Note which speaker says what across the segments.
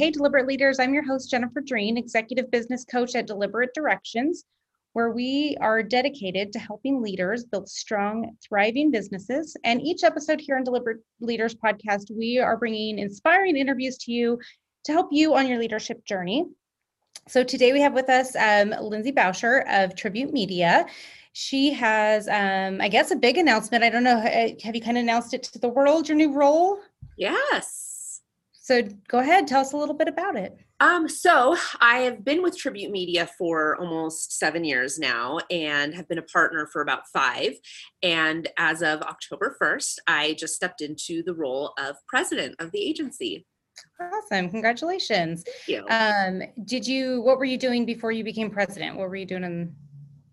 Speaker 1: hey, Deliberate Leaders, I'm your host, Jennifer Dreen, Executive Business Coach at Deliberate Directions, where we are dedicated to helping leaders build strong, thriving businesses. And each episode here on Deliberate Leaders podcast, we are bringing inspiring interviews to you to help you on your leadership journey. So today we have with us um, Lindsay Boucher of Tribute Media. She has, um, I guess, a big announcement. I don't know. Have you kind of announced it to the world, your new role?
Speaker 2: Yes.
Speaker 1: So go ahead, tell us a little bit about it.
Speaker 2: Um, so I have been with Tribute Media for almost seven years now and have been a partner for about five. And as of October 1st, I just stepped into the role of president of the agency.
Speaker 1: Awesome. Congratulations.
Speaker 2: Thank you.
Speaker 1: Um, did you, what were you doing before you became president? What were you doing in?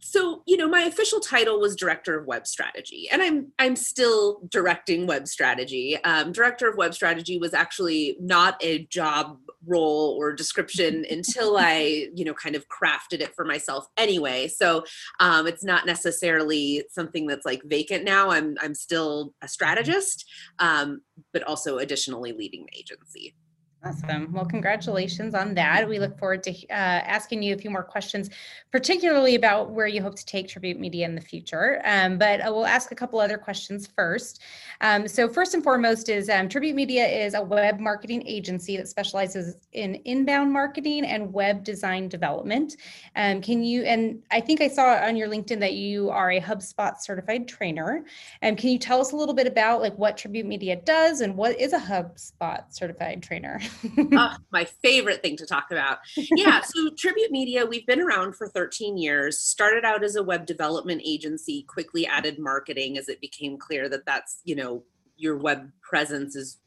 Speaker 2: So you know my official title was director of web strategy and i'm i'm still directing web strategy. Um, director of web strategy was actually not a job role or description until i you know kind of crafted it for myself anyway. So um, it's not necessarily something that's like vacant now. I'm i'm still a strategist um, but also additionally leading the agency
Speaker 1: Awesome. Well, congratulations on that. We look forward to uh, asking you a few more questions, particularly about where you hope to take Tribute Media in the future. Um, but uh, we'll ask a couple other questions first. Um, so, first and foremost, is um, Tribute Media is a web marketing agency that specializes in inbound marketing and web design development. Um, can you? And I think I saw on your LinkedIn that you are a HubSpot certified trainer. And can you tell us a little bit about like what Tribute Media does and what is a HubSpot certified trainer?
Speaker 2: Oh, my favorite thing to talk about. Yeah, so Tribute Media, we've been around for 13 years. Started out as a web development agency, quickly added marketing as it became clear that that's, you know, your web presence is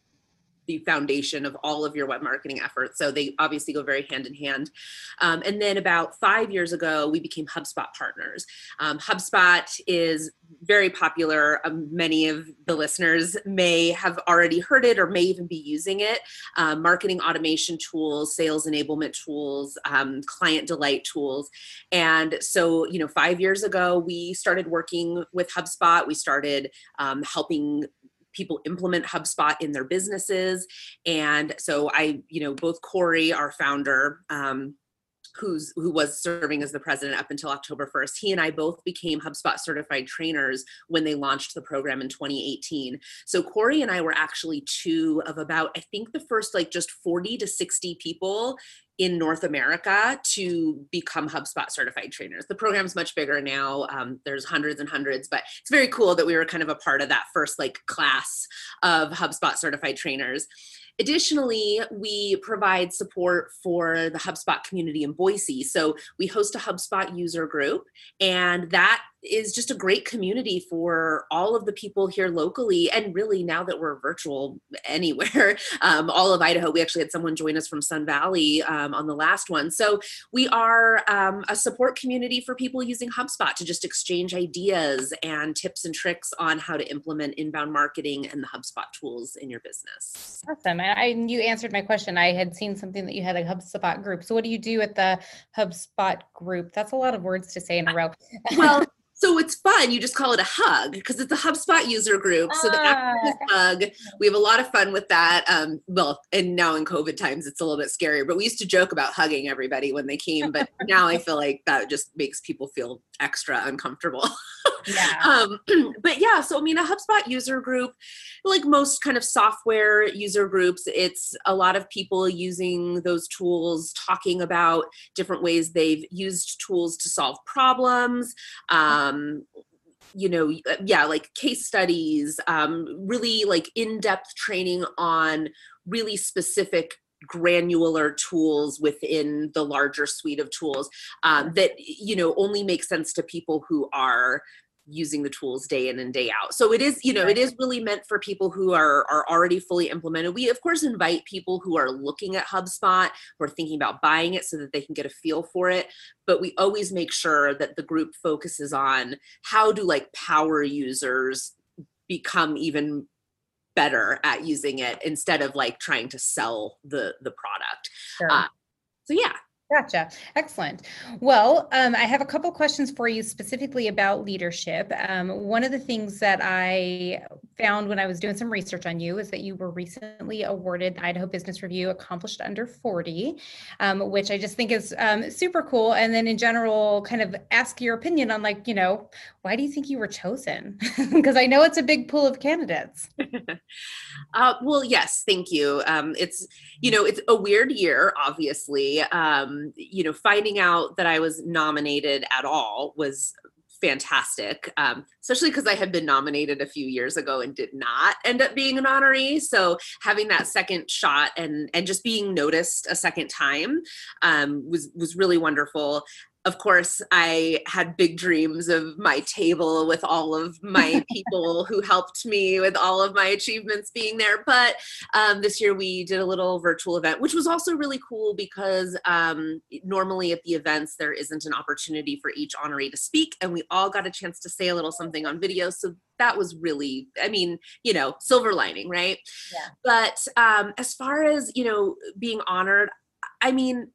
Speaker 2: the foundation of all of your web marketing efforts. So they obviously go very hand in hand. Um, and then about five years ago, we became HubSpot partners. Um, HubSpot is very popular. Um, many of the listeners may have already heard it or may even be using it. Um, marketing automation tools, sales enablement tools, um, client delight tools. And so, you know, five years ago, we started working with HubSpot. We started um, helping people implement HubSpot in their businesses. And so I, you know, both Corey, our founder, um, who's who was serving as the president up until October 1st. He and I both became HubSpot certified trainers when they launched the program in 2018. So Corey and I were actually two of about I think the first like just 40 to 60 people in North America to become HubSpot certified trainers. The program's much bigger now. Um, there's hundreds and hundreds, but it's very cool that we were kind of a part of that first like class of HubSpot certified trainers. Additionally, we provide support for the HubSpot community in Boise. So we host a HubSpot user group, and that is just a great community for all of the people here locally and really now that we're virtual anywhere um, all of idaho we actually had someone join us from sun valley um, on the last one. So we are um, a support community for people using hubspot to just exchange ideas and tips and tricks on how to implement inbound marketing and the hubspot tools in your business.
Speaker 1: Awesome. I, you answered my question. I had seen something that you had a hubspot group. So what do you do at the hubspot group? That's a lot of words to say in a row.
Speaker 2: Well so it's fun. You just call it a hug because it's a HubSpot user group. So the ah. hug, we have a lot of fun with that. Um, well, and now in COVID times, it's a little bit scarier. But we used to joke about hugging everybody when they came. But now I feel like that just makes people feel extra uncomfortable. Yeah. um, but yeah, so I mean, a HubSpot user group, like most kind of software user groups, it's a lot of people using those tools, talking about different ways they've used tools to solve problems. Um, you know yeah like case studies um, really like in-depth training on really specific granular tools within the larger suite of tools um, that you know only make sense to people who are using the tools day in and day out. So it is, you know, it is really meant for people who are are already fully implemented. We of course invite people who are looking at HubSpot, who are thinking about buying it so that they can get a feel for it, but we always make sure that the group focuses on how do like power users become even better at using it instead of like trying to sell the the product. Sure. Uh, so yeah,
Speaker 1: Gotcha. Excellent. Well, um, I have a couple questions for you specifically about leadership. Um, one of the things that I found when I was doing some research on you is that you were recently awarded the Idaho Business Review Accomplished Under 40, um, which I just think is um, super cool. And then in general, kind of ask your opinion on like, you know, why do you think you were chosen? Because I know it's a big pool of candidates.
Speaker 2: uh, well, yes, thank you. Um, it's, you know, it's a weird year, obviously. Um, you know, finding out that I was nominated at all was fantastic, um, especially because I had been nominated a few years ago and did not end up being an honoree. So having that second shot and and just being noticed a second time um, was was really wonderful of course, I had big dreams of my table with all of my people who helped me with all of my achievements being there. But um, this year we did a little virtual event, which was also really cool because um, normally at the events there isn't an opportunity for each honoree to speak, and we all got a chance to say a little something on video. So that was really, I mean, you know, silver lining, right? Yeah. But um, as far as you know, being honored, I mean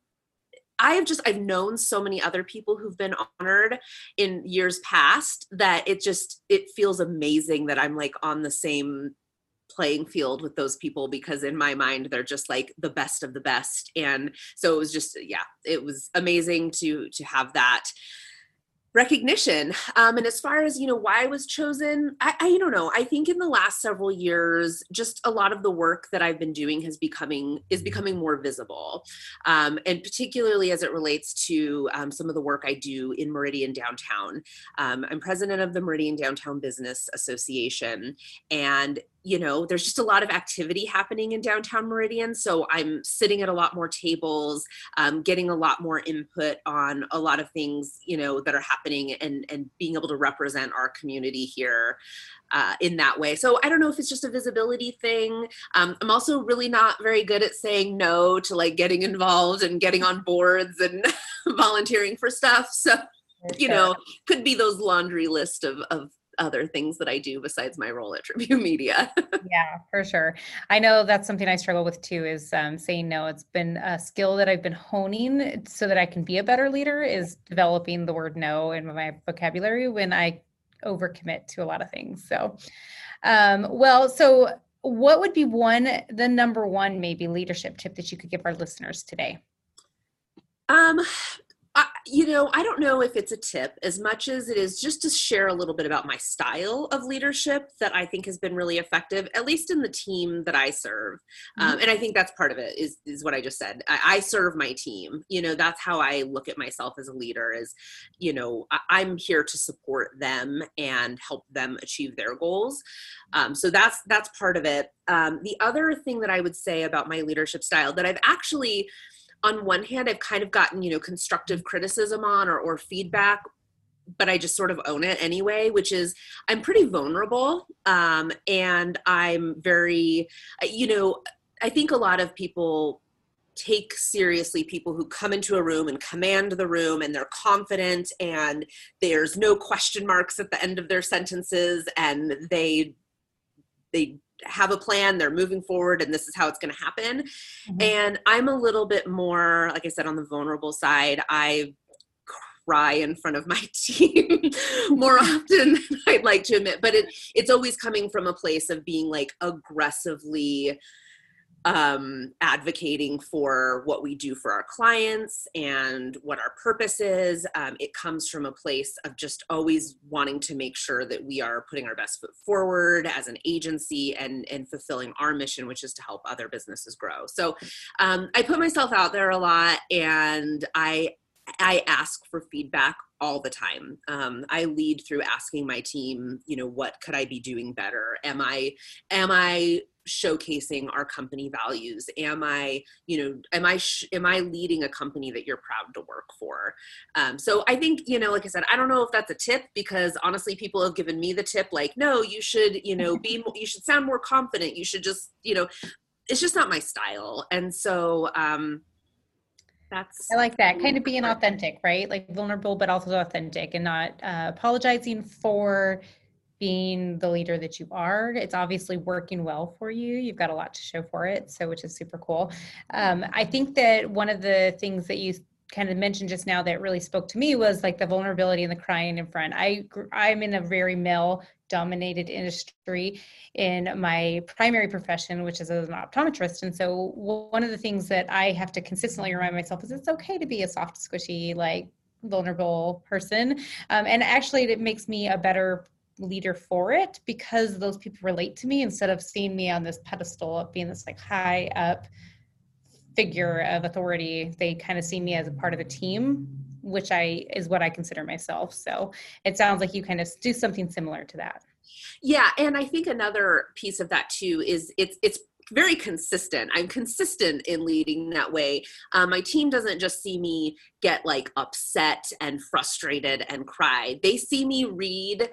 Speaker 2: I have just I've known so many other people who've been honored in years past that it just it feels amazing that I'm like on the same playing field with those people because in my mind they're just like the best of the best. And so it was just yeah it was amazing to to have that recognition. Um, and as far as you know, why I was chosen, I, I don't know. I think in the last several years, just a lot of the work that I've been doing has becoming is becoming more visible, um, and particularly as it relates to um, some of the work I do in Meridian Downtown. Um, I'm president of the Meridian Downtown Business Association, and you know there's just a lot of activity happening in downtown meridian so i'm sitting at a lot more tables um, getting a lot more input on a lot of things you know that are happening and and being able to represent our community here uh, in that way. So i don't know if it's just a visibility thing. Um, i'm also really not very good at saying no to like getting involved and getting on boards and volunteering for stuff so you know could be those laundry list of, of other things that I do besides my role at Tribute Media.
Speaker 1: yeah, for sure. I know that's something I struggle with too is um, saying no. It's been a skill that I've been honing so that I can be a better leader is developing the word no in my vocabulary when I overcommit to a lot of things. So, um, well, so what would be one, the number one maybe leadership tip that you could give our listeners today?
Speaker 2: Um, you know, I don't know if it's a tip as much as it is just to share a little bit about my style of leadership that I think has been really effective, at least in the team that I serve. Um, mm-hmm. Um, and I think that's part of it is, is what I just said. I, I, serve my team. You know, that's how I look at myself as a leader is, you know, I, I'm here to support them and help them achieve their goals. Um, so that's, that's part of it. Um, the other thing that I would say about my leadership style that I've actually, on one hand i've kind of gotten you know constructive criticism on or, or feedback but i just sort of own it anyway which is i'm pretty vulnerable um, and i'm very you know i think a lot of people take seriously people who come into a room and command the room and they're confident and there's no question marks at the end of their sentences and they they have a plan they're moving forward and this is how it's going to happen mm-hmm. and i'm a little bit more like i said on the vulnerable side i cry in front of my team more often than i'd like to admit but it it's always coming from a place of being like aggressively um, advocating for what we do for our clients and what our purpose is. Um, it comes from a place of just always wanting to make sure that we are putting our best foot forward as an agency and, and fulfilling our mission, which is to help other businesses grow. So um, I put myself out there a lot and I I ask for feedback all the time. Um, I lead through asking my team, you know, what could I be doing better? Am I am I showcasing our company values? Am i you know am i sh- am i leading a company that you're proud to work for? Um, so i think you know like i said i don't know if that's a tip because honestly people have given me the tip like no you should you know be you should sound more confident. You should just you know it's just not my style. And so um that's
Speaker 1: i like that. Kind of being authentic right? Like vulnerable but also authentic and not uh, apologizing for being the leader that you are. It's obviously working well for you. You've got a lot to show for it, so which is super cool. Um, I think that one of the things that you kind of mentioned just now that really spoke to me was like the vulnerability and the crying in front. I I'm in a very male dominated industry in my primary profession, which is as an optometrist. And so one of the things that I have to consistently remind myself is it's okay to be a soft, squishy, like vulnerable person. Um, and actually, it makes me a better leader for it because those people relate to me instead of seeing me on this pedestal of being this like high up figure of authority. They kind of see me as a part of a team which I is what I consider myself. So it sounds like you kind of do something similar to that.
Speaker 2: Yeah, and I think another piece of that too is it's it's very consistent. I'm consistent in leading that way. Um, my team doesn't just see me get like upset and frustrated and cry. They see me read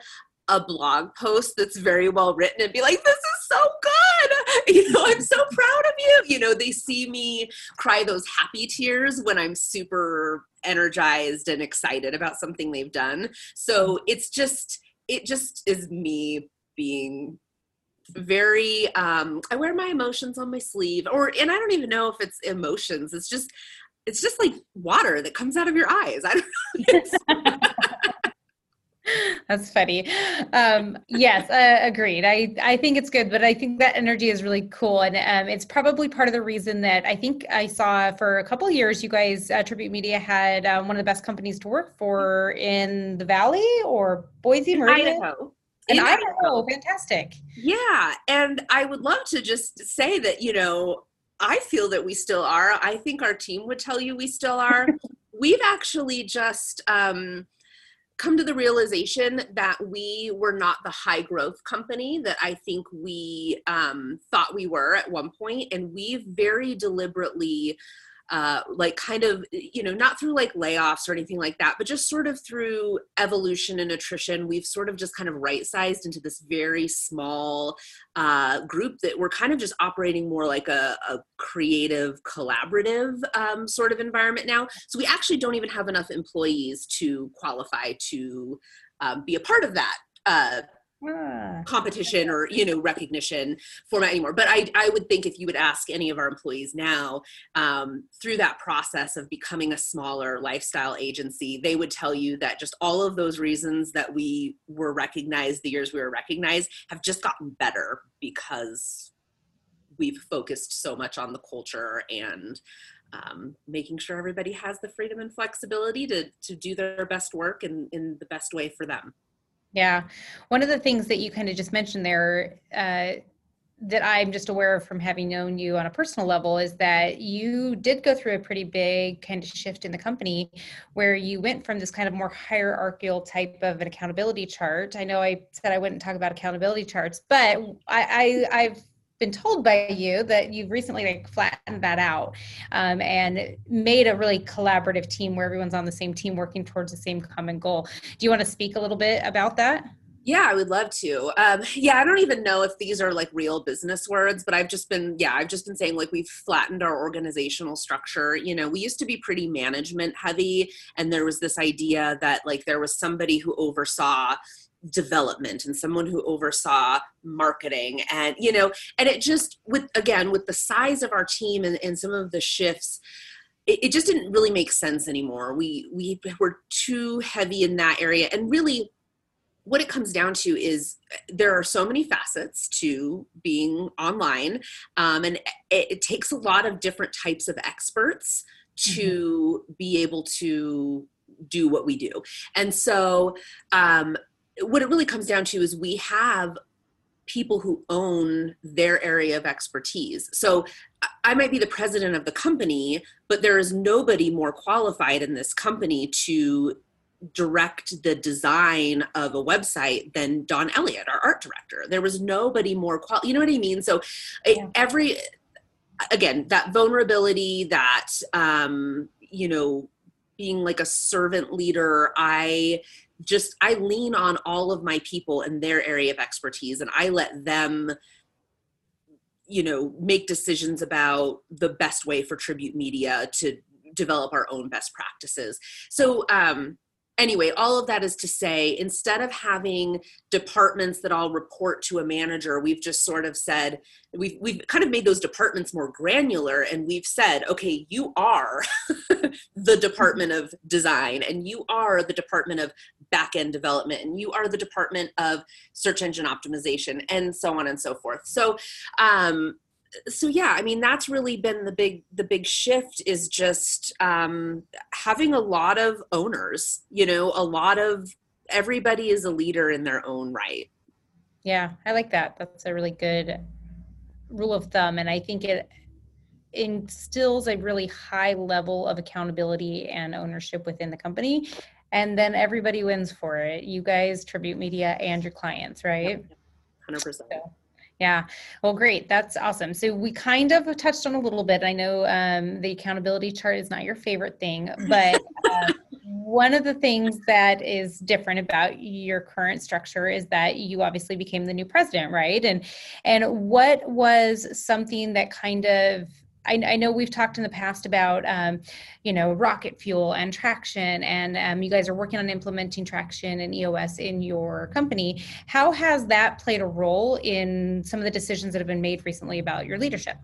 Speaker 2: a blog post that's very well written and be like, this is so good. You know, I'm so proud of you. You know, they see me cry those happy tears when I'm super energized and excited about something they've done. So it's just, it just is me being very um i wear my emotions on my sleeve or and i don't even know if it's emotions it's just it's just like water that comes out of your eyes i don't
Speaker 1: That's funny. Um, yes, uh, agreed. I, I think it's good, but I think that energy is really cool. And um, it's probably part of the reason that I think I saw for a couple years, you guys, uh, Tribute Media had um, one of the best companies to work for in the Valley or Boise, Meridian.
Speaker 2: Idaho.
Speaker 1: In, in Idaho. Idaho. Fantastic.
Speaker 2: Yeah. And I would love to just say that, you know, I feel that we still are. I think our team would tell you we still are. We've actually just, um, come to the realization that we were not the high growth company that I think we um, thought we were at one point, and we very deliberately uh, like kind of you know not through like layoffs or anything like that but just sort of through evolution and attrition we've sort of just kind of right sized into this very small uh, group that we're kind of just operating more like a, a creative collaborative um, sort of environment now. So we actually don't even have enough employees to qualify to um, be a part of that uh, Ah. competition or you know recognition format anymore but i i would think if you would ask any of our employees now um, through that process of becoming a smaller lifestyle agency they would tell you that just all of those reasons that we were recognized the years we were recognized have just gotten better because we've focused so much on the culture and um, making sure everybody has the freedom and flexibility to to do their best work in in the best way for them
Speaker 1: yeah. One of the things that you kind of just mentioned there uh, that I'm just aware of from having known you on a personal level is that you did go through a pretty big kind of shift in the company where you went from this kind of more hierarchical type of an accountability chart. I know I said I wouldn't talk about accountability charts, but I, I I've been told by you that you've recently like flattened that out um, and made a really collaborative team where everyone's on the same team working towards the same common goal. Do you want to speak a little bit about that?
Speaker 2: Yeah, I would love to. Um, yeah, I don't even know if these are like real business words, but I've just been, yeah, I've just been saying like we've flattened our organizational structure. You know, we used to be pretty management heavy, and there was this idea that like there was somebody who oversaw development and someone who oversaw marketing. And you know and it just with again with the size of our team and, and some of the shifts it, it just didn't really make sense anymore. We we were too heavy in that area. And really what it comes down to is there are so many facets to being online um, and it, it, takes a lot of different types of experts to mm-hmm. be able to do what we do. And so um, what it really comes down to is we have people who own their area of expertise. So I might be the president of the company, but there is nobody more qualified in this company to direct the design of a website than Don Elliott, our art director. There was nobody more qual you know what I mean? So yeah. every again, that vulnerability, that um, you know, being like a servant leader, I just I lean on all of my people and their area of expertise and I let them you know make decisions about the best way for tribute media to develop our own best practices. So um anyway, all of that is to say, instead of having departments that all report to a manager, we've just sort of said, we've, we've kind of made those departments more granular and we've said, okay, you are the Department of Design and you are the Department of Backend Development and you are the Department of Search Engine Optimization and so on and so forth. So, um, so yeah i mean that's really been the big the big shift is just um, having a lot of owners you know a lot of everybody is a leader in their own right.
Speaker 1: Yeah i like that. That's a really good rule of thumb and i think it instills a really high level of accountability and ownership within the company and then everybody wins for it you guys tribute media and your clients right
Speaker 2: 100% so,
Speaker 1: yeah. Well, great. That's awesome. So we kind of touched on a little bit. I know um, the accountability chart is not your favorite thing, but uh, one of the things that is different about your current structure is that you obviously became the new president, right? And and what was something that kind of I, I, know we've talked in the past about, um, you know, rocket fuel and traction, and um, you guys are working on implementing traction and EOS in your company. How has that played a role in some of the decisions that have been made recently about your leadership?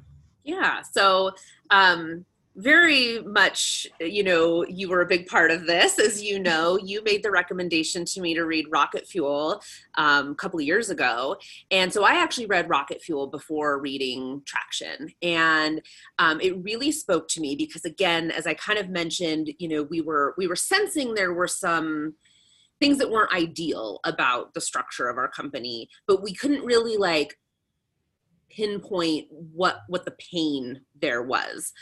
Speaker 2: Yeah. So, um, very much, you know, you were a big part of this. As you know, you made the recommendation to me to read Rocket Fuel um, a couple of years ago. And so I actually read Rocket Fuel before reading Traction. And um, it really spoke to me because, again, as I kind of mentioned, you know, we were we were sensing there were some things that weren't ideal about the structure of our company, but we couldn't really like pinpoint what what the pain there was.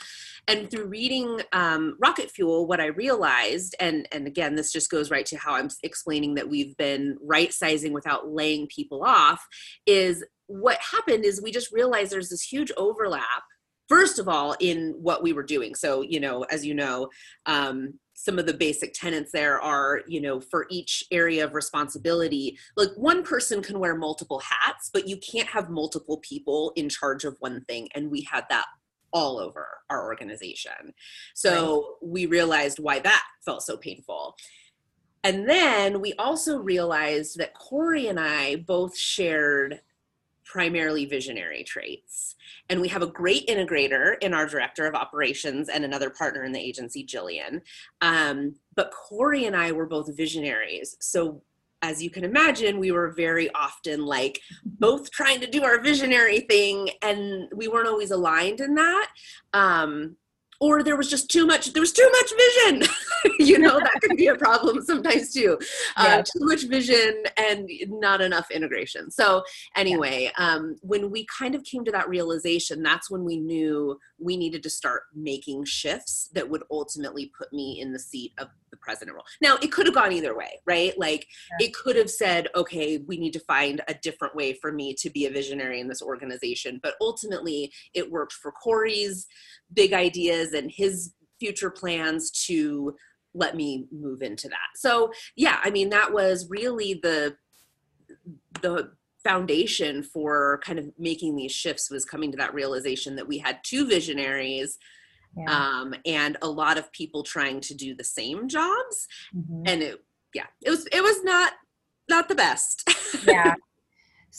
Speaker 2: And through reading um, rocket fuel what i realized and and again this just goes right to how i'm explaining that we've been right sizing without laying people off is what happened is we just realized there's this huge overlap first of all in what we were doing. So you know as you know um, some of the basic tenets there are you know for each area of responsibility like one person can wear multiple hats but you can't have multiple people in charge of one thing and we had that all over our organization so right. we realized why that felt so painful and then we also realized that corey and i both shared primarily visionary traits. And we have a great integrator in our director of operations and another partner in the agency, Jillian. Um, but Corey and I were both visionaries. So as you can imagine, we were very often like both trying to do our visionary thing, and we weren't always aligned in that. Um, or there was just too much there was too much vision. You know that could be a problem sometimes too. Uh, too much vision and not enough integration. So anyway yeah. um, when we kind of came to that realization that's when we knew we needed to start making shifts that would ultimately put me in the seat of the president role now it could have gone either way right like yeah. it could have said okay we need to find a different way for me to be a visionary in this organization but ultimately it worked for corey's big ideas and his future plans to let me move into that. So yeah, I mean that was really the the foundation for kind of making these shifts was coming to that realization that we had two visionaries yeah. um, and a lot of people trying to do the same jobs mm-hmm. and it yeah it was it was not not the best
Speaker 1: yeah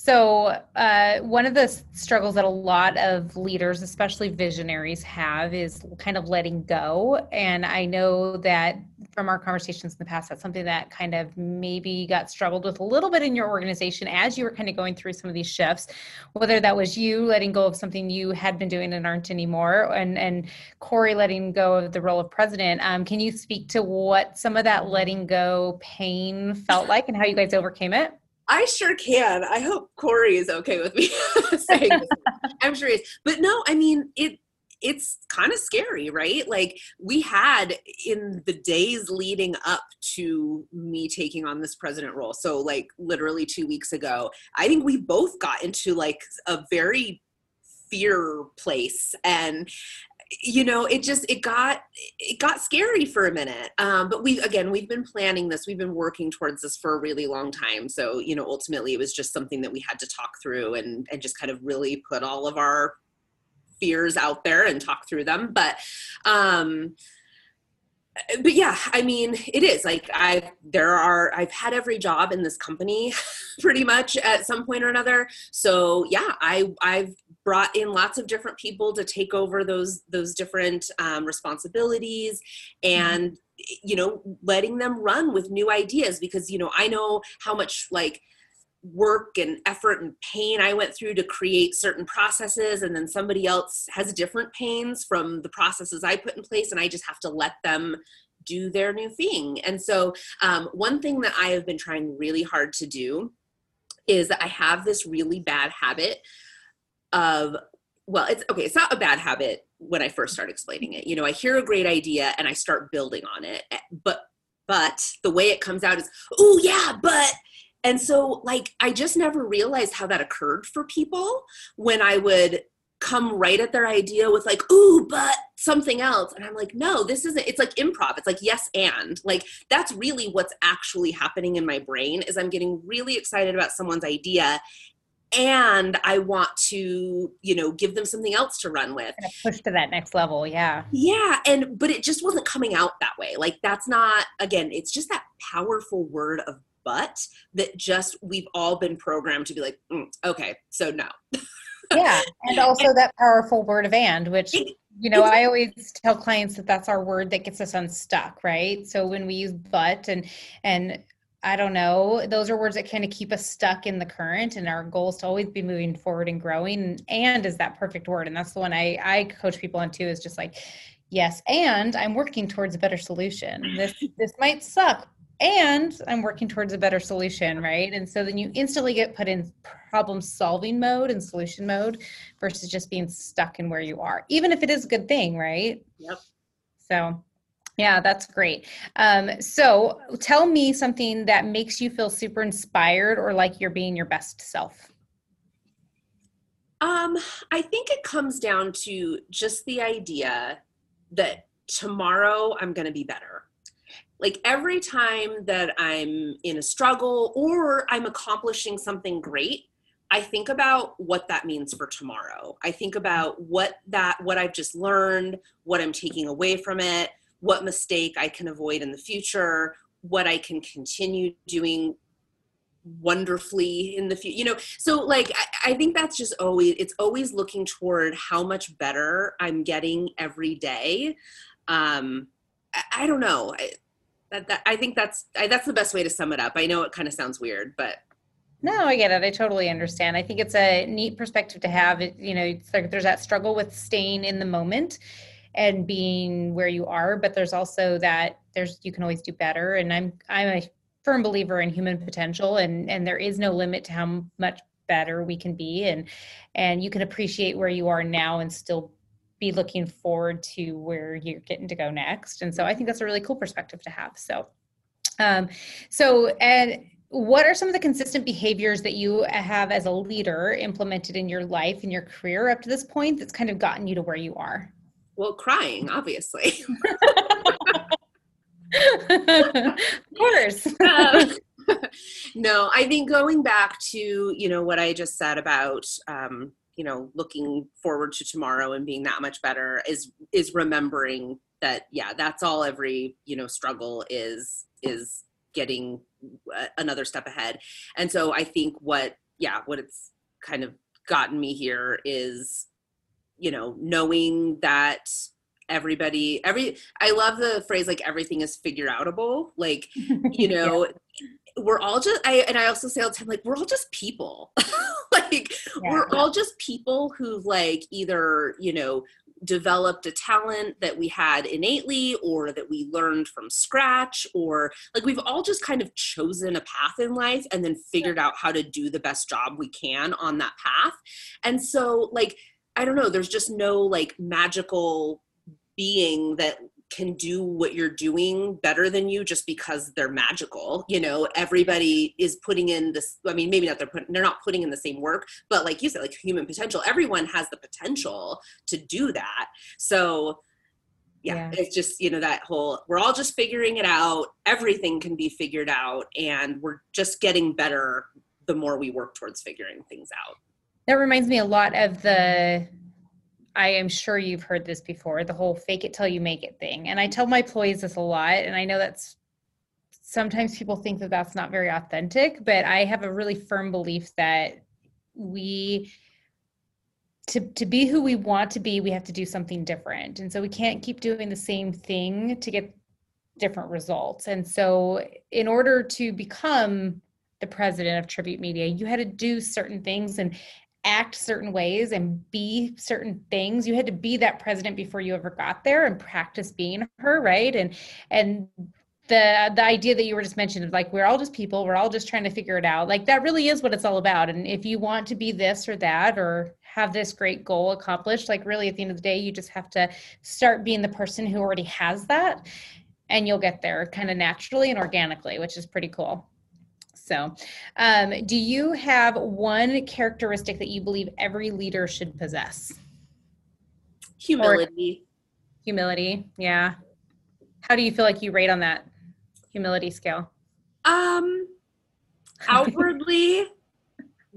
Speaker 1: So, uh, one of the struggles that a lot of leaders, especially visionaries, have is kind of letting go. And I know that from our conversations in the past, that's something that kind of maybe got struggled with a little bit in your organization as you were kind of going through some of these shifts, whether that was you letting go of something you had been doing and aren't anymore, and, and Corey letting go of the role of president. Um, can you speak to what some of that letting go pain felt like and how you guys overcame it?
Speaker 2: I sure can. I hope Corey is okay with me saying this. I'm sure he is. But no, I mean it it's kind of scary, right? Like we had in the days leading up to me taking on this president role. So like literally 2 weeks ago, I think we both got into like a very fear place and you know it just it got it got scary for a minute. Um, but we again we've been planning this. We've been working towards this for a really long time. So you know ultimately it was just something that we had to talk through and and just kind of really put all of our fears out there and talk through them. But um but yeah, I mean, it is like I there are I've had every job in this company pretty much at some point or another. So yeah, I I've brought in lots of different people to take over those those different um, responsibilities mm-hmm. and you know letting them run with new ideas because you know I know how much like work and effort and pain I went through to create certain processes, and then somebody else has different pains from the processes I put in place, and I just have to let them do their new thing. And so, um, one thing that I have been trying really hard to do is that I have this really bad habit of well it's okay it's not a bad habit when i first start explaining it you know i hear a great idea and i start building on it eh, but but the way it comes out is oh yeah but and so, like, I just never realized how that occurred for people when I would come right at their idea with like ooh but something else. And i'm like no this isn't it's like improv it's like yes and like that's really what's actually happening in my brain is i'm getting really excited about someone's idea and i want to you know give them something else to run with.
Speaker 1: Push to that next level yeah.
Speaker 2: Yeah and but it just wasn't coming out that way like that's not again it's just that powerful word of but that just we've all been programmed to be like mm, okay so no
Speaker 1: yeah and also that powerful word of and which you know i always tell clients that that's our word that gets us unstuck right so when we use but and and I don't know. Those are words that kind of keep us stuck in the current, and our goal is to always be moving forward and growing. And is that perfect word, and that's the one I I coach people on too. Is just like, yes, and I'm working towards a better solution. This this might suck, and I'm working towards a better solution, right? And so then you instantly get put in problem solving mode and solution mode versus just being stuck in where you are, even if it is a good thing, right?
Speaker 2: Yep.
Speaker 1: So, yeah, that's great. Um, so, tell me something that makes you feel super inspired or like you're being your best self.
Speaker 2: Um, I think it comes down to just the idea that tomorrow I'm going to be better like every time that I'm in a struggle or I'm accomplishing something great, I think about what that means for tomorrow. I think about what that what I've just learned, what I'm taking away from it, what mistake I can avoid in the future, what I can continue doing wonderfully in the future you know? So like I, I, think that's just always it's always looking toward how much better i'm getting every day. Um i, don't know that, that I think that's I, that's the best way to sum it up. I know it kind of sounds weird, but
Speaker 1: no, I get it. I totally understand. I think it's a neat perspective to have. It, you know, it's like there's that struggle with staying in the moment and being where you are, but there's also that there's you can always do better. And I'm I'm a firm believer in human potential, and and there is no limit to how much better we can be, and and you can appreciate where you are now and still be looking forward to where you're getting to go next. And so I think that's a really cool perspective to have. So, um, so and what are some of the consistent behaviors that you have as a leader implemented in your life and your career up to this point that's kind of gotten you to where you are?
Speaker 2: Well, crying, obviously.
Speaker 1: of course. um,
Speaker 2: no, I think going back to you know what I just said about um, you know looking forward to tomorrow and being that much better is is remembering that yeah that's all every you know struggle is is getting uh, another step ahead. And so i think what yeah what it's kind of gotten me here is you know knowing that everybody every i love the phrase like everything is figure outable like you know yeah. we're all just I and I also say all the time like we're all just people. like yeah. we're all just people who've like either, you know, developed a talent that we had innately or that we learned from scratch or like we've all just kind of chosen a path in life and then figured out how to do the best job we can on that path. And so like I don't know, there's just no like magical being that can do what you're doing better than you just because they're magical you know? Everybody is putting in this i mean maybe not they're putting they're not putting in the same work but like you said like human potential everyone has the potential to do that. So yeah, yeah, it's just you know that whole we're all just figuring it out. Everything can be figured out and we're just getting better the more we work towards figuring things out.
Speaker 1: That reminds me a lot of the I am sure you've heard this before the whole fake it till you make it thing. And I tell my employees this a lot. And I know that's sometimes people think that that's not very authentic, but I have a really firm belief that we to to be who we want to be we have to do something different and so we can't keep doing the same thing to get different results and so in order to become the president of tribute media you had to do certain things and act certain ways and be certain things. You had to be that president before you ever got there and practice being her right? And and the the idea that you were just mentioning like we're all just people. We're all just trying to figure it out. Like that really is what it's all about. And if you want to be this or that or have this great goal accomplished like really at the end of the day you just have to start being the person who already has that and you'll get there kind of naturally and organically which is pretty cool so um, do you have one characteristic that you believe every leader should possess?
Speaker 2: Humility.
Speaker 1: Or humility yeah. How do you feel like you rate on that humility scale?
Speaker 2: Um outwardly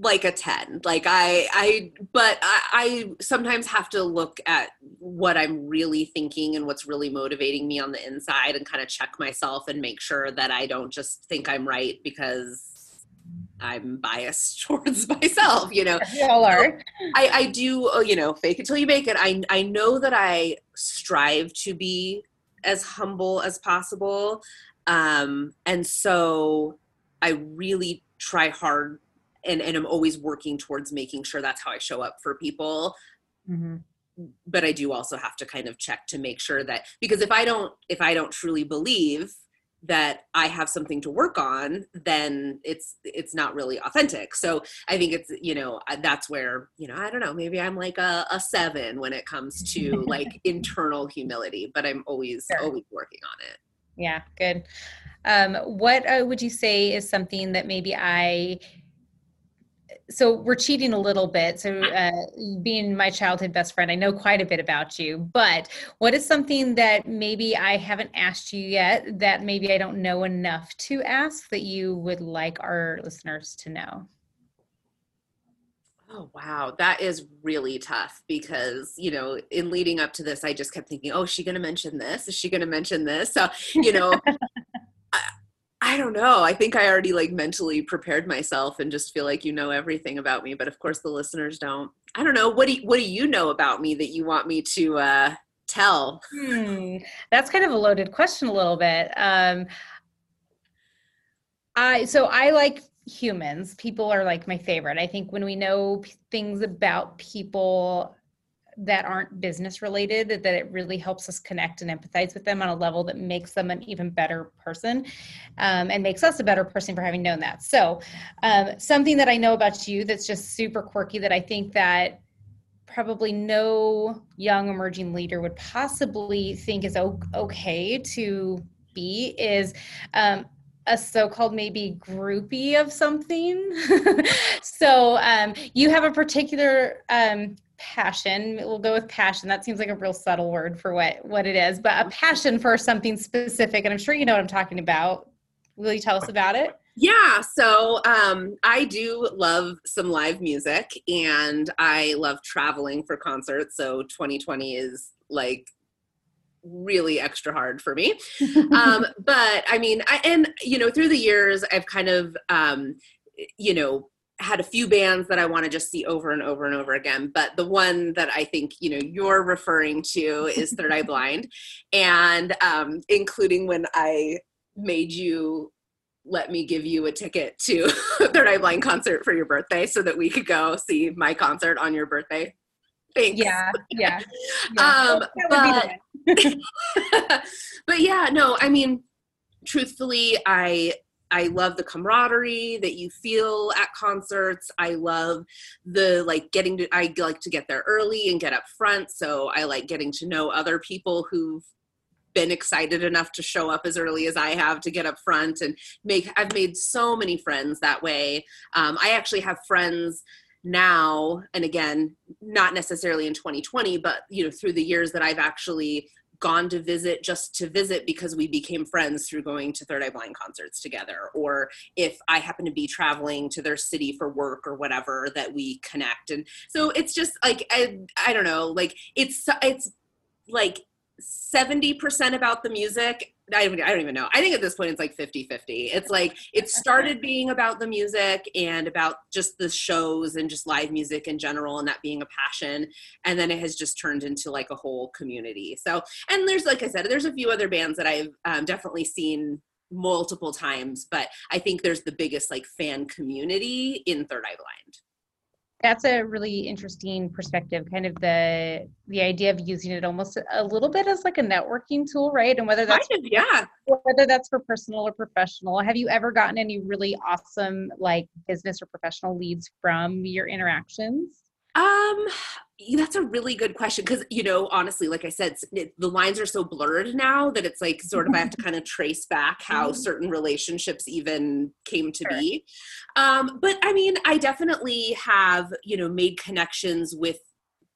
Speaker 2: like a 10 like i i but I, I, sometimes have to look at what i'm really thinking and what's really motivating me on the inside and kind of check myself and make sure that i don't just think i'm right because i'm biased towards myself you know
Speaker 1: you all are.
Speaker 2: i i do uh, you know fake it till you make it i i know that i strive to be as humble as possible um and so i really try hard and and I'm always working towards making sure that's how I show up for people. Mm-hmm. But I do also have to kind of check to make sure that because if I don't if I don't truly believe that I have something to work on, then it's it's not really authentic. So I think it's you know that's where you know I don't know maybe I'm like a, a seven when it comes to like internal humility, but I'm always sure. always working on it.
Speaker 1: Yeah, good. Um, what uh, would you say is something that maybe I so we're cheating a little bit. So, uh, being my childhood best friend, I know quite a bit about you. But what is something that maybe I haven't asked you yet that maybe I don't know enough to ask that you would like our listeners to know?
Speaker 2: Oh, wow. That is really tough because, you know, in leading up to this, I just kept thinking, oh, is she going to mention this? Is she going to mention this? So, you know, I don't know. I think I already like mentally prepared myself and just feel like you know everything about me, but of course the listeners don't. I don't know. What do you, what do you know about me that you want me to uh, tell?
Speaker 1: Hmm. That's kind of a loaded question a little bit. Um, I so I like humans. People are like my favorite. I think when we know p- things about people that aren't business related that it really helps us connect and empathize with them on a level that makes them an even better person um, and makes us a better person for having known that. So um, something that i know about you that's just super quirky that i think that probably no young emerging leader would possibly think is okay to be is um, a so-called maybe groupie of something. So um, you have a particular um, passion. We'll go with passion. That seems like a real subtle word for what what it is but a passion for something specific and i'm sure you know what i'm talking about. Will you tell us about it?
Speaker 2: Yeah so um, i do love some live music and i love traveling for concerts so 2020 is like really extra hard for me. Um, but i mean I, and you know through the years i've kind of um, you know had a few bands that I want to just see over and over and over again. But the one that I think you know you're referring to is Third Eye Blind, and um, including when I made you let me give you a ticket to Third Eye Blind concert for your birthday so that we could go see my concert on your birthday. Thanks.
Speaker 1: Yeah, yeah. yeah. Um,
Speaker 2: but, but yeah, no, I mean, truthfully, I I love the camaraderie that you feel at concerts. I love the like getting to I like to get there early and get up front. So I like getting to know other people who've been excited enough to show up as early as I have to get up front and make I've made so many friends that way. Um, I actually have friends now and again not necessarily in 2020 but you know through the years that I've actually gone to visit just to visit because we became friends through going to Third Eye Blind concerts together, or if I happen to be traveling to their city for work or whatever, that we connect. And so it's just like I, I don't know, like it's it's like 70% about the music I don't, I don't even know. I think at this point it's like 50 50. It's like it started being about the music and about just the shows and just live music in general and that being a passion. And then it has just turned into like a whole community. So, and there's, like I said, there's a few other bands that I've um, definitely seen multiple times, but I think there's the biggest like fan community in Third Eye Blind
Speaker 1: that's a really interesting perspective kind of the the idea of using it almost a little bit as like a networking tool right? And whether that's
Speaker 2: kind of, yeah.
Speaker 1: whether that's for personal or professional. Have you ever gotten any really awesome like business or professional leads from your interactions?
Speaker 2: Um that's a really good question because you know honestly like i said it, the lines are so blurred now that it's like sort of i have to kind of trace back how mm-hmm. certain relationships even came to sure. be um, but i mean i definitely have you know made connections with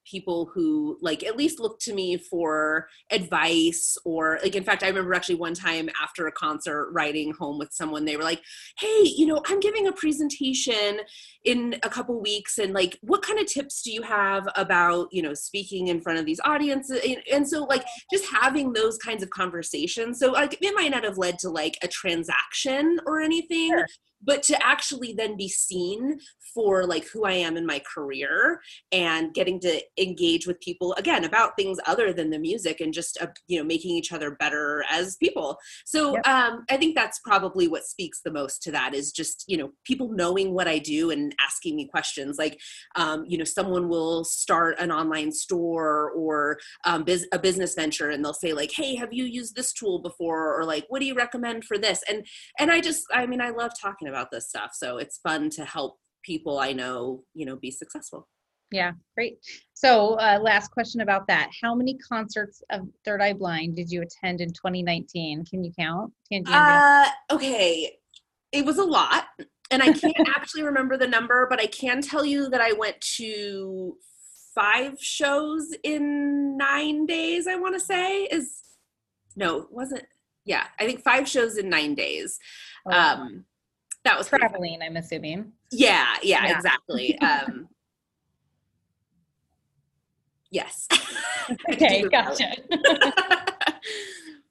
Speaker 2: people who like at least look to me for advice or like in fact i remember actually one time after a concert riding home with someone they were like hey you know i'm giving a presentation in a couple weeks and like what kind of tips do you have about you know speaking in front of these audiences? And, and so like just having those kinds of conversations. So like it might not have led to like a transaction or anything sure but to actually then be seen for like who I am in my career and getting to engage with people again about things other than the music and just uh, you know making each other better as people. So yep. um, I think that's probably what speaks the most to that is just you know people knowing what I do and asking me questions like um, you know someone will start an online store or um, biz- a business venture and they'll say like hey have you used this tool before or like what do you recommend for this and and I just I mean I love talking about this stuff so it's fun to help people I know, you know, be successful.
Speaker 1: Yeah, great. So, uh, last question about that. How many concerts of Third Eye Blind did you attend in 2019? Can you count? Can
Speaker 2: you uh, okay. It was a lot. And I can't actually remember the number, but I can tell you that I went to five shows in nine days, I want to say. Is no, it wasn't. Yeah, I think five shows in nine days. Oh. Um, that was
Speaker 1: traveling i'm assuming.
Speaker 2: Yeah yeah, yeah. exactly. Um yes.
Speaker 1: Okay gotcha.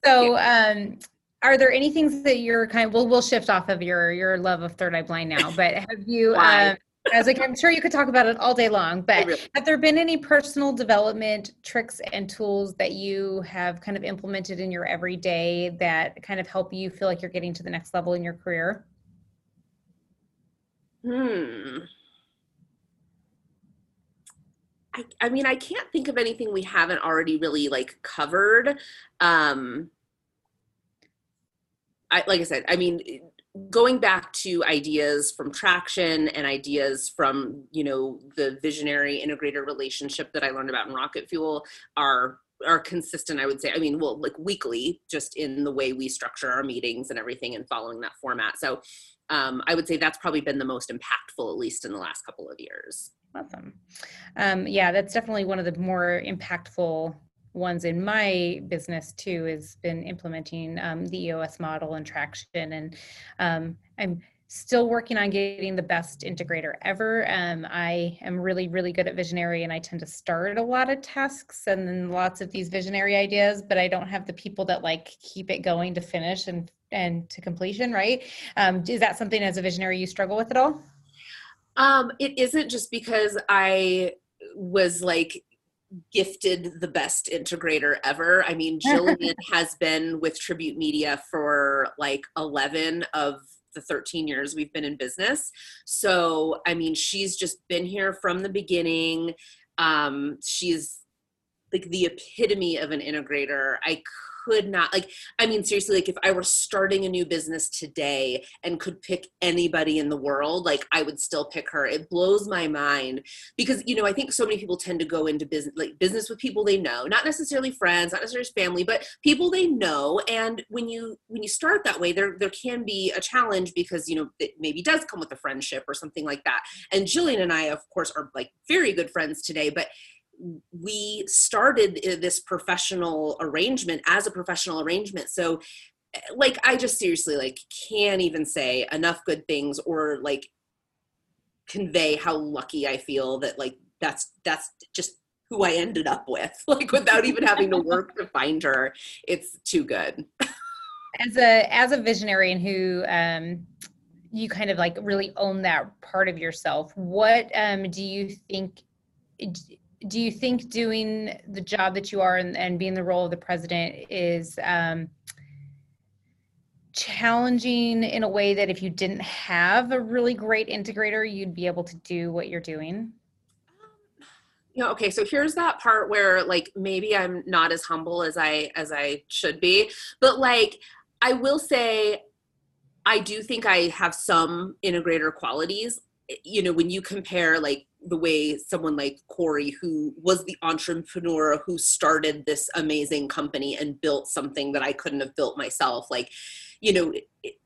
Speaker 1: so um are there any things that you're kind of well we'll shift off of your your love of third eye blind now but have you um was like i'm sure you could talk about it all day long but really- have there been any personal development tricks and tools that you have kind of implemented in your everyday that kind of help you feel like you're getting to the next level in your career
Speaker 2: Hmm. I, I mean, I can't think of anything we haven't already really like covered. Um, I, like I said, I mean, going back to ideas from traction and ideas from you know the visionary integrator relationship that I learned about in Rocket Fuel are are consistent i would say i mean well like weekly just in the way we structure our meetings and everything and following that format so um, I would say that's probably been the most impactful, at least in the last couple of years.
Speaker 1: Awesome. Um, yeah, that's definitely one of the more impactful ones in my business too. Has been implementing um, the EOS model and traction, and um, I'm still working on getting the best integrator ever. Um, I am really, really good at visionary and I tend to start a lot of tasks and then lots of these visionary ideas, but I don't have the people that like keep it going to finish and and to completion, right? Um, is that something as a visionary you struggle with at all?
Speaker 2: Um, it isn't just because I was like gifted the best integrator ever. I mean, Jillian has been with Tribute Media for like 11 of the 13 years we've been in business. So, I mean, she's just been here from the beginning. Um, she's like the epitome of an integrator. I could not like i mean seriously like if i were starting a new business today and could pick anybody in the world like i would still pick her. It blows my mind because you know i think so many people tend to go into business like business with people they know not necessarily friends not necessarily family but people they know and when you when you start that way there there can be a challenge because you know it maybe does come with a friendship or something like that. And jillian and i of course are like very good friends today but we started this professional arrangement as a professional arrangement. So eh, like i just seriously like can't even say enough good things or like convey how lucky i feel that like that's that's just who i ended up with like without even having to work to find her. It's too good.
Speaker 1: As a as a visionary and who um you kind of like really own that part of yourself what um do you think do you think doing the job that you are and, and being the role of the president is um, challenging in a way that if you didn't have a really great integrator, you'd be able to do what you're doing?
Speaker 2: Yeah. okay so here's that part where like maybe i'm not as humble as i as i should be but like i will say i do think i have some integrator qualities Eh, you know when you compare like the way someone like Corey, who was the entrepreneur who started this amazing company and built something that I couldn't have built myself, like, you know,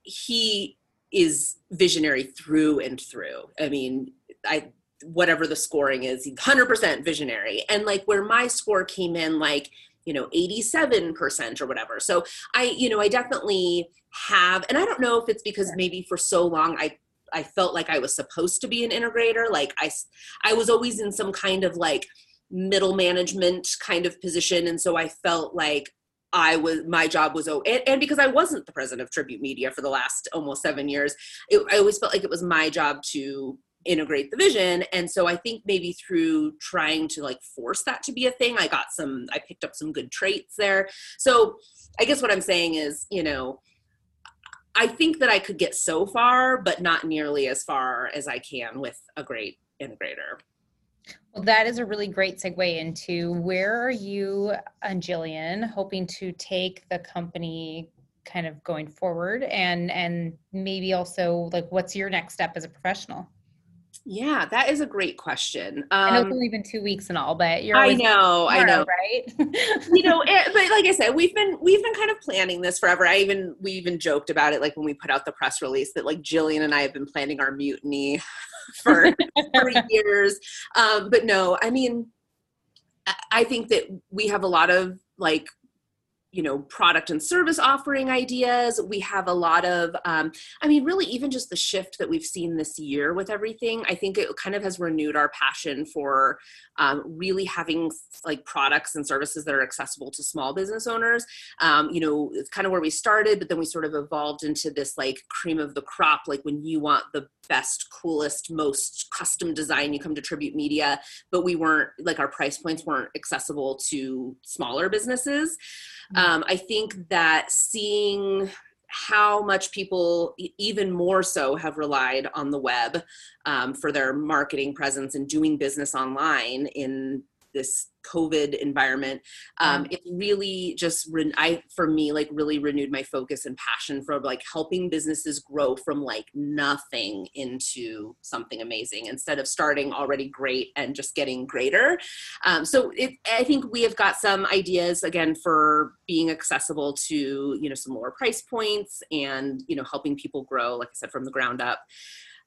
Speaker 2: he is visionary through and through. I mean, I whatever the scoring is, 100% visionary. And like where my score came in, like, you know, 87% or whatever. So I, you know, I definitely have, and I don't know if it's because maybe for so long I I felt like I was supposed to be an integrator. Like I, I was always in some kind of like middle management kind of position, and so I felt like I was my job was oh, and, and because I wasn't the president of Tribute Media for the last almost seven years, it, I always felt like it was my job to integrate the vision and so i think maybe through trying to like force that to be a thing i got some i picked up some good traits there so i guess what i'm saying is you know I think that I could get so far, but not nearly as far as I can with a great integrator.
Speaker 1: Well, that is a really great segue into where are you and Jillian hoping to take the company kind of going forward and and maybe also like what's your next step as a professional?
Speaker 2: Yeah, that is a great question. Um,
Speaker 1: I know it's um, only been two weeks and all, but you're.
Speaker 2: I know, I know,
Speaker 1: right?
Speaker 2: you know, it, but like I said, we've been we've been kind of planning this forever. I even we even joked about it, like when we put out the press release, that like Jillian and I have been planning our mutiny for for years. Um, but no, I mean, I think that we have a lot of like you know product and service offering ideas. We have a lot of um, i mean really even just the shift that we've seen this year with everything i think it kind of has renewed our passion for um, really having like products and services that are accessible to small business owners. Um, you know it's kind of where we started but then we sort of evolved into this like cream of the crop like when you want the best coolest most custom design you come to tribute media. But we weren't like our price points weren't accessible to smaller businesses. Um, I think that seeing how much people even more so have relied on the web um, for their marketing presence and doing business online in this COVID environment, um, it really just re- I for me like really renewed my focus and passion for like helping businesses grow from like nothing into something amazing instead of starting already great and just getting greater. Um, so it, I think we have got some ideas again for being accessible to you know some lower price points and you know helping people grow like I said from the ground up.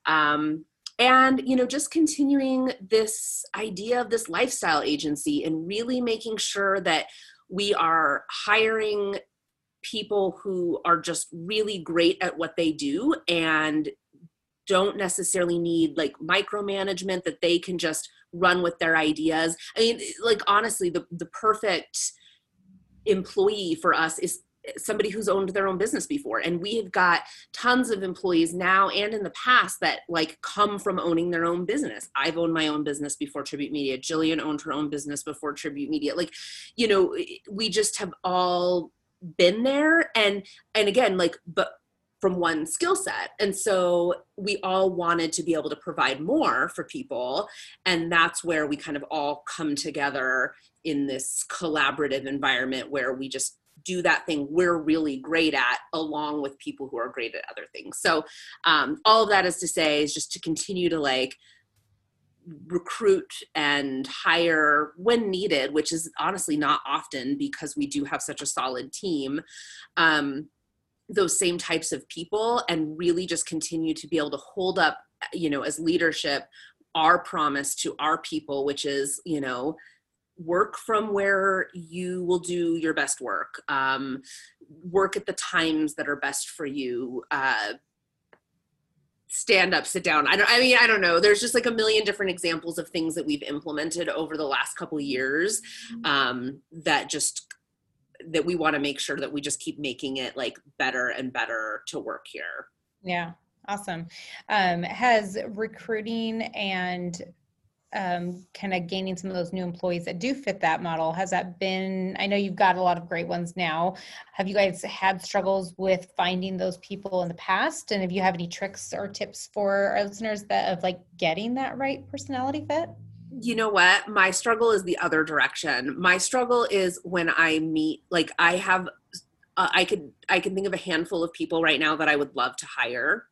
Speaker 2: Um, and you know just continuing this idea of this lifestyle agency and really making sure that we are hiring people who are just really great at what they do and don't necessarily need like micromanagement that they can just run with their ideas. I mean like honestly the the perfect employee for us is somebody who's owned their own business before. And we have got tons of employees now and in the past that like come from owning their own business. I've owned my own business before tribute media. Jillian owned her own business before tribute media. Like you know we just have all been there. And and again like but from one skill set. And so we all wanted to be able to provide more for people. And that's where we kind of all come together in this collaborative environment where we just do that thing we're really great at along with people who are great at other things. So um, all of that is to say is just to continue to like recruit and hire when needed which is honestly not often because we do have such a solid team um, those same types of people and really just continue to be able to hold up you know as leadership our promise to our people which is you know work from where you will do your best work um, work at the times that are best for you uh, stand up sit down i don't i mean i don't know there's just like a million different examples of things that we've implemented over the last couple years
Speaker 1: Mm-hmm.
Speaker 2: um, that just that we want to make sure that we just keep making it like better and better to work here
Speaker 1: Yeah, awesome. Um, has recruiting and um, kind of gaining some of those new employees that do fit that model, has that been, I know you've got a lot of great ones now. Have you guys had struggles with finding those people in the past? And if you have any tricks or tips for our listeners that of like getting that right personality fit?
Speaker 2: you know what my struggle is the other direction my struggle is when i meet like i have uh, i could i can think of a handful of people right now that i would love to hire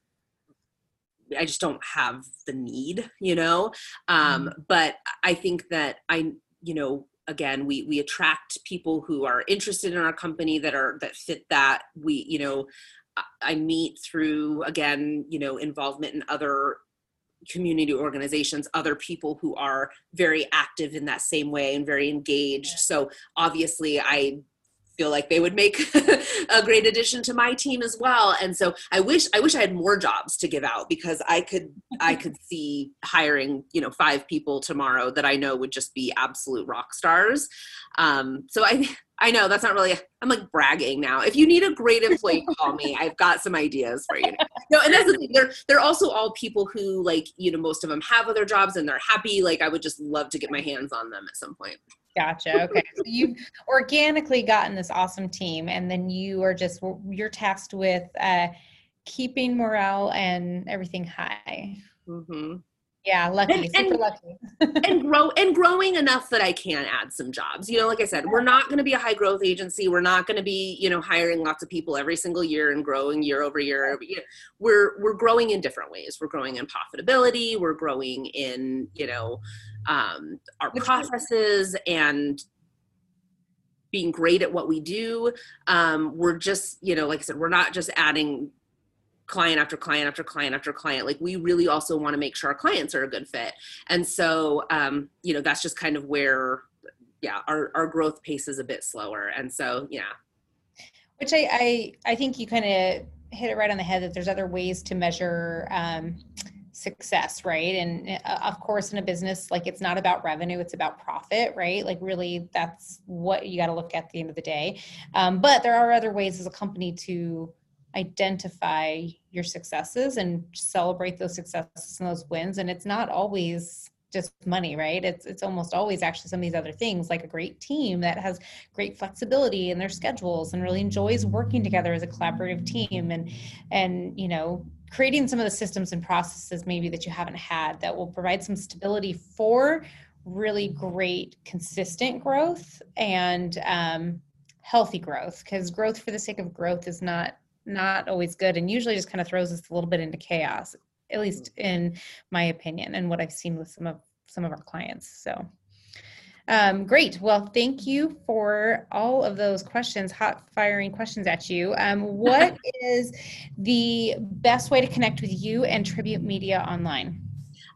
Speaker 2: i just don't have the need you know? Um but i think that i you know again we we attract people who are interested in our company that are that fit that. We you know I- i meet through again you know involvement in other community organizations other people who are very active in that same way and very engaged. So obviously i feel like they would make a great addition to my team as well. And so i wish i wish i had more jobs to give out because i could i could see hiring you know five people tomorrow that i know would just be absolute rock stars. Um, so i i know that's not really i'm like bragging now. If you need a great employee call me. I've got some ideas for you. No and that's the thing. They're they're also all people who like you know most of them have other jobs and they're happy. Like i would just love to get my hands on them at some point
Speaker 1: Gotcha. Okay. So you've organically gotten this awesome team, and then you are just you're tasked with uh, keeping morale and everything high.
Speaker 2: Mm-hmm.
Speaker 1: Yeah, lucky,
Speaker 2: And-
Speaker 1: super
Speaker 2: and-
Speaker 1: lucky.
Speaker 2: and grow and growing enough that I can add some jobs. You know, like I said, we're not going to be a high growth agency. We're not going to be, you know, hiring lots of people every single year and growing year over year. You know, We're we're growing in different ways. We're growing in profitability. We're growing in, you know, um, our
Speaker 1: Which-
Speaker 2: processes and being great at what we do. Um, we're just, you know, like I said, we're not just adding client after client after client after client. Like we really also want to make sure our clients are a good fit. And so um you know that's just kind of where yeah our our growth pace is a bit slower. And so yeah.
Speaker 1: Which I I, I think you kind of hit it right on the head that there's other ways to measure um, success, right? And uh, of course, in a business, like it's not about revenue, it's about profit, right? Like really, that's what you got to look at at the end of the day. Um, but there are other ways as a company to identify your successes and celebrate those successes and those wins. And it's not always just money, right? It's it's almost always actually some of these other things, like a great team that has great flexibility in their schedules and really enjoys working together as a collaborative team and and you know creating some of the systems and processes maybe that you haven't had that will provide some stability for really great consistent growth and um, healthy growth because growth for the sake of growth is not not always good and usually just kind of throws us a little bit into chaos at least in my opinion and what i've seen with some of some of our clients so um, great. Well, thank you for all of those questions, hot firing questions at you. Um, what is the best way to connect with you and Tribute Media online?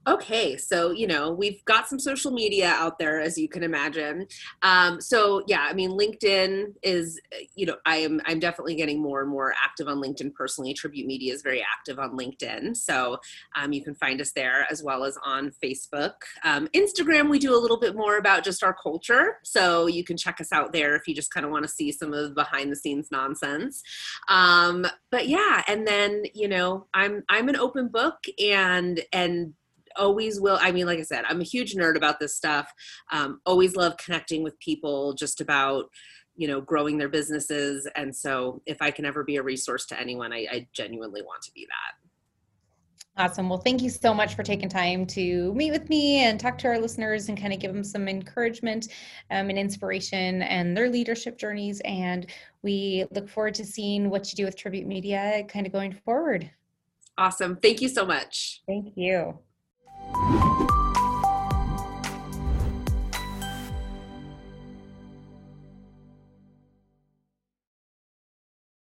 Speaker 2: Okay, so you know we've got some social media out there, as you can imagine. Um, so yeah, I mean LinkedIn is, you know, I am I'm definitely getting more and more active on LinkedIn personally. Tribute Media is very active on LinkedIn, so um, you can find us there as well as on Facebook, um, Instagram. We do a little bit more about just our culture, so you can check us out there if you just kind of want to see some of the behind the scenes nonsense. Um, but yeah, and then you know I'm I'm an open book and and always will i mean like i said i'm a huge nerd about this stuff um, always love connecting with people just about you know growing their businesses and so if i can ever be a resource to anyone i, I genuinely want to be that
Speaker 1: Awesome. Well, thank you so much for taking time to meet with me and talk to our listeners and kind of give them some encouragement um, and inspiration and their leadership journeys. And we look forward to seeing what you do with Tribute Media kind of going forward.
Speaker 2: awesome thank you so much
Speaker 1: Thank you